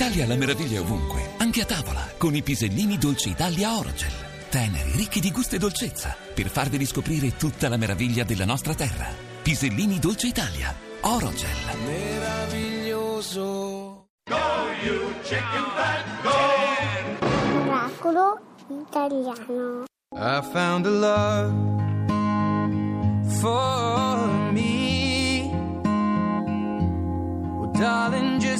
Italia la meraviglia è ovunque, anche a tavola, con i pisellini Dolce Italia Orogel. Teneri, ricchi di gusto e dolcezza, per farvi riscoprire tutta la meraviglia della nostra terra. Pisellini Dolce Italia Orogel. meraviglioso. Oracolo italiano. I found a love for me. Well, darling,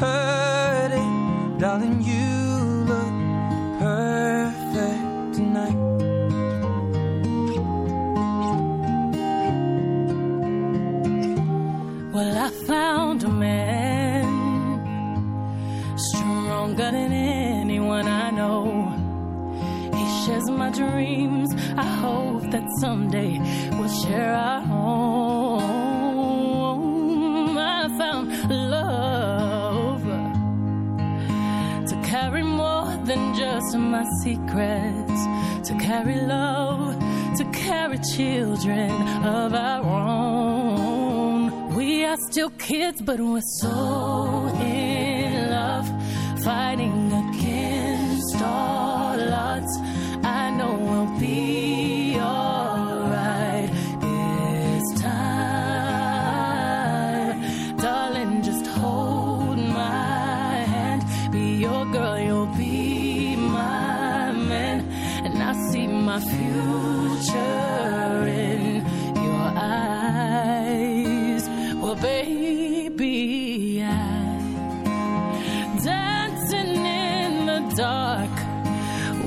it, darling. You look perfect tonight. Well, I found a man stronger than anyone I know. He shares my dreams. I hope that someday we'll share our home. Than just my secrets, to carry love, to carry children of our own. We are still kids, but we're so my future in your eyes. Well, baby, I dancing in the dark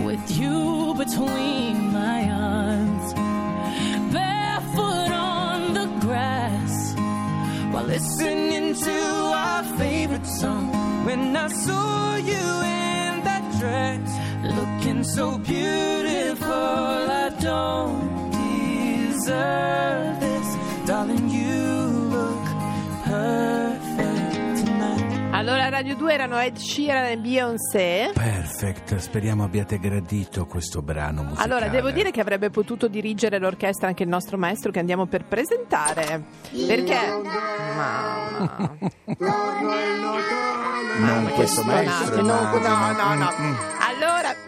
with you between my arms, barefoot on the grass while listening to our favorite song. When I saw you in that dress, looking so beautiful, I don't deserve this, darling. You look perfect tonight. Allora, Radio 2 erano Ed Sheeran e Beyoncé. Perfect, speriamo abbiate gradito questo brano musicale. Allora, devo dire che avrebbe potuto dirigere l'orchestra anche il nostro maestro che andiamo per presentare. Perché? Mamma. non questo maestro. no, no, no, no.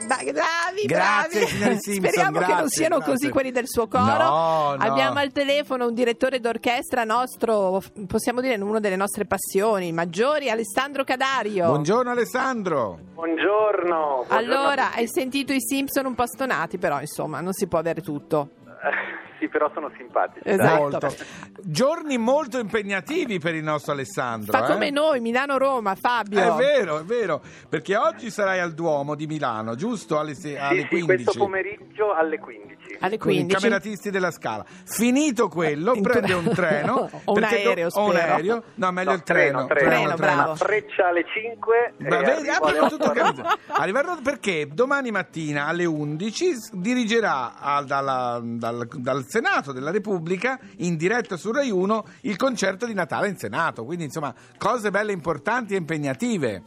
Bravi, Grazie, bravi. signori Simpson, Speriamo che non grazie, siano grazie. così quelli del suo coro. No, no. Abbiamo al telefono un direttore d'orchestra nostro, possiamo dire una delle nostre passioni maggiori, Alessandro Cadario. Buongiorno Alessandro. Buongiorno. buongiorno Allora, hai sentito i Simpson un po' stonati, però insomma, non si può avere tutto. sì, però sono simpatici. Esatto. Molto. Giorni molto impegnativi per il nostro Alessandro. Fa eh? come noi, Milano-Roma, Fabio. È vero, è vero, perché oggi sarai al Duomo di Milano, giusto? Alle, se- Sì, alle sì, 15. questo pomeriggio alle 15. Alle con i 15. cameratisti della Scala. Finito quello, In prende un treno. O un perché do- aereo, o un aereo. No, meglio No, il treno. treno, treno. Treno, bravo. Freccia alle 5. Ma vedi, abbiamo tutto 8. capito. Arriverà perché domani mattina alle 11 s- dirigerà al- dalla- dal, dal Senato della Repubblica in diretta su Rai 1 il concerto di Natale in Senato. Quindi, insomma, cose belle, importanti e impegnative.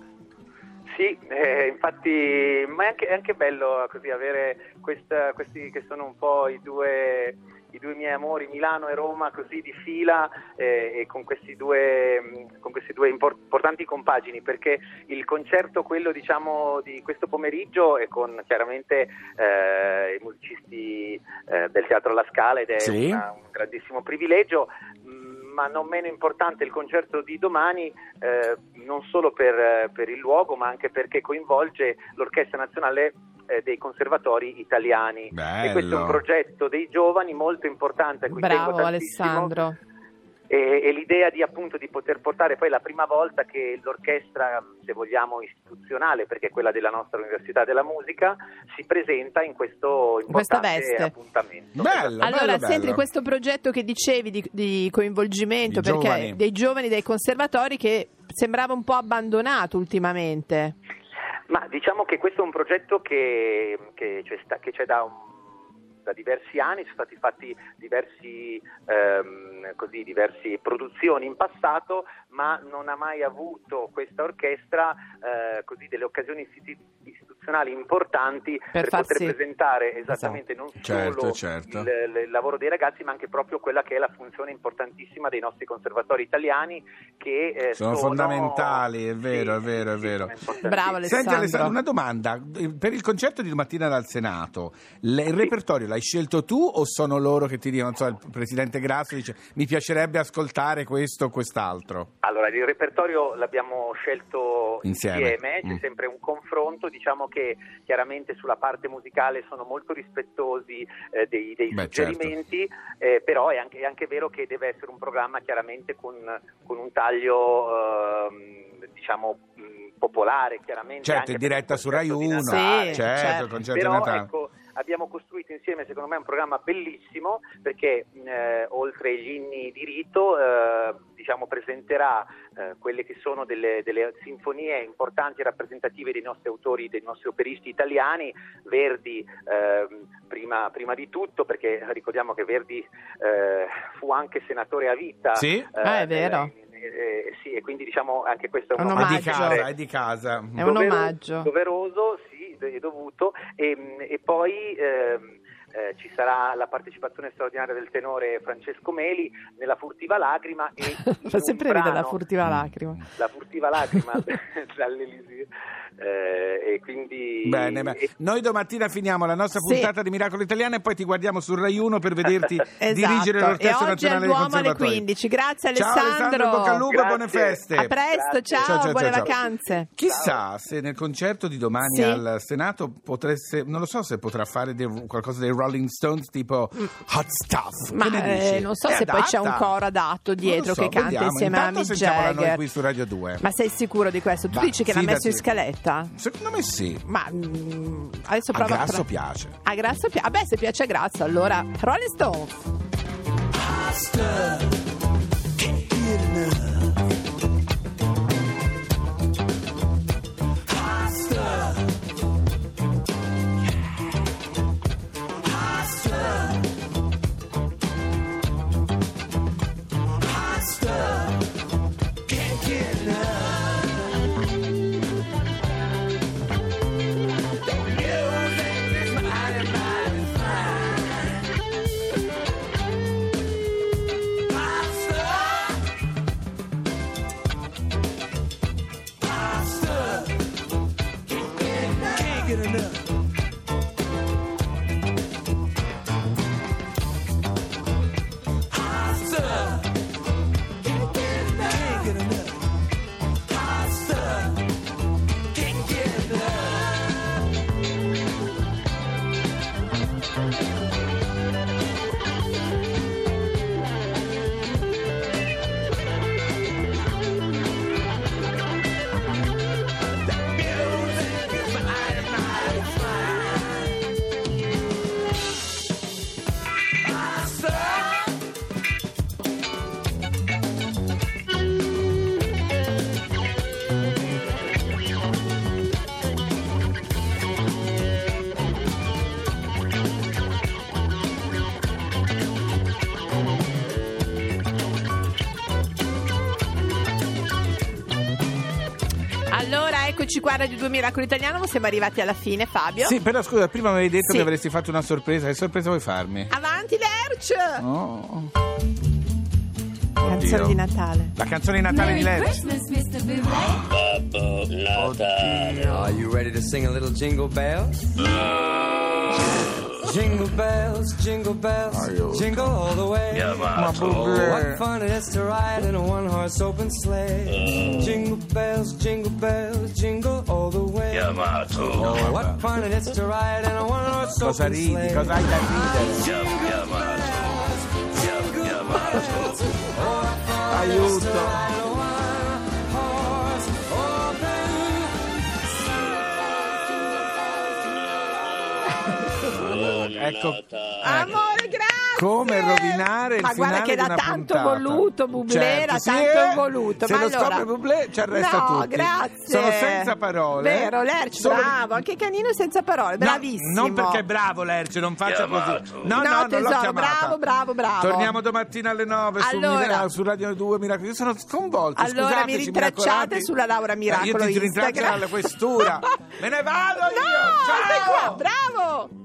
Sì, eh, infatti, ma è anche, è anche bello così avere questa- questi che sono un po' i due, i due miei amori Milano e Roma così di fila eh, e con questi due, con queste due impor- importanti compagini perché il concerto quello diciamo di questo pomeriggio è con chiaramente eh, i musicisti eh, del Teatro La Scala ed è Sì. una- un grandissimo privilegio ma non meno importante il concerto di domani eh, non solo per, per il luogo ma anche perché coinvolge l'Orchestra Nazionale eh, dei Conservatori Italiani e questo è Bello. un progetto dei giovani molto importante a cui Bravo. Alessandro. E, e l'idea di appunto di poter portare poi la prima volta che l'orchestra, se vogliamo istituzionale, perché è quella della nostra Università della Musica, si presenta in questo importante appuntamento. Bello, Allora, bello, senti, bello. questo progetto che dicevi di, di coinvolgimento giovani. dei giovani dei conservatori che sembrava un po' abbandonato ultimamente. Ma diciamo che questo è un progetto che, che c'è, sta- che c'è da, un- da diversi anni, sono stati fatti diversi, ehm, così, diverse produzioni in passato, ma non ha mai avuto questa orchestra eh, così, delle occasioni istitu- istituzionali importanti per, farsi- poter presentare esattamente non Certo, solo certo. Il, il lavoro dei ragazzi, ma anche proprio quella che è la funzione importantissima dei nostri conservatori italiani che eh, Sono fondamentali, è vero, è vero, è sì, vero. sono. Bravo, Senti Alessandro. Alessandro, una domanda. Per il concerto di domattina dal Senato, le- il repertorio l'hai scelto tu o sono loro che ti dicono, non so, il presidente Grasso dice mi piacerebbe ascoltare questo o quest'altro? Allora, il repertorio l'abbiamo scelto Insieme. insieme, c'è Mm. sempre un confronto, diciamo che chiaramente sulla parte musicale sono molto rispettosi eh, dei, dei Beh, certo. suggerimenti, eh, però è anche, è anche vero che deve essere un programma chiaramente con, con un taglio ehm, diciamo mh, popolare, chiaramente. Certo, diretta su Rai concerto di 1, Natale. Sì, certo, certo. Però ecco, abbiamo costruito insieme, secondo me, un programma bellissimo perché eh, oltre gli inni di rito eh, diciamo, presenterà eh, quelle che sono delle, delle sinfonie importanti e rappresentative dei nostri autori, dei nostri operisti italiani, Verdi ehm, prima, prima di tutto, perché ricordiamo che Verdi eh, fu anche senatore a vita. Sì? eh, Ah, è vero. eh, eh, sì, e quindi diciamo anche questo è un, Un È di omaggio. casa, è di casa. È un dovero- omaggio. doveroso, sì, dovuto e, e poi ehm, eh, ci sarà la partecipazione straordinaria del tenore Francesco Meli nella Furtiva Lacrima e Fa sempre ridere la furtiva lacrima. la Furtiva Lacrima dall'Elisir eh, e quindi Bene, beh. e- noi domattina finiamo la nostra Sì. puntata di Miracolo Italiano e poi ti guardiamo su Rai 1 per vederti Esatto. dirigere l'Orchestra Nazionale dei all'uomo alle Conservatori. 15. Grazie Ciao Alessandro, bocca al lupo Grazie. buone feste. A presto, ciao, Ciao, ciao, buone vacanze. Chissà se nel concerto di domani Sì. al Senato potresse, non lo so se potrà fare qualcosa dei Rolling Stones tipo Hot Stuff. Ma eh, non so È se poi c'è un adatta? coro adatto dietro so, che canta vediamo. insieme a Intanto Mick sentiamola noi Jagger. qui su Radio 2. Ma sei sicuro di questo? Tu Va, dici che l'ha messo in scaletta? Secondo me sì. Ma mm, adesso A prova Grasso pro- piace. A Grasso piace. Vabbè, se piace a Grasso, allora Rolling Stones. Eccoci qua Radio 2 Miracolo Italiano, siamo arrivati alla fine, Fabio. Sì, però scusa, prima mi avevi detto Sì. che avresti fatto una sorpresa. Che sorpresa vuoi farmi? Avanti! Lerch! Oh. Canzone Oddio. di Natale. La canzone di Natale di Lerch. Christmas, Mr. Buble. Are you ready to sing a little jingle bells? Jingle bells, jingle bells, jingle all the way. Ma What fun it is to ride in a one horse open sleigh. Jingle bells, jingle bells, jingle all the way. Oh, what fun it is to ride in a one horse Cosa open ridi? sleigh. Cosa hai da ridere? Aiuto. Ecco Amore, grazie! come rovinare il Ma guarda finale che di era una tanto puntata. voluto, Bublé, era sì, tanto eh. voluto. Se ma lo allora... scopre Bublé ci arresta no, tutti. grazie. Sono senza parole. Vero, Lerch, Solo- bravo, anche Canino senza parole, No, bravissimo. non perché è bravo Lerce, non faccia così. No, no, No, non l'ho tesoro, chiamata. bravo, bravo, bravo. Torniamo domattina alle 9 su, Allora. Mira- su Radio 2 Miracoli. Io sono sconvolto. Allora scusateci, mi rintracciate miracolati. sulla Laura Miracolo Eh, Io ti Instagram. alla questura. Me ne vado io. No, stai Ciao. qua, bravo!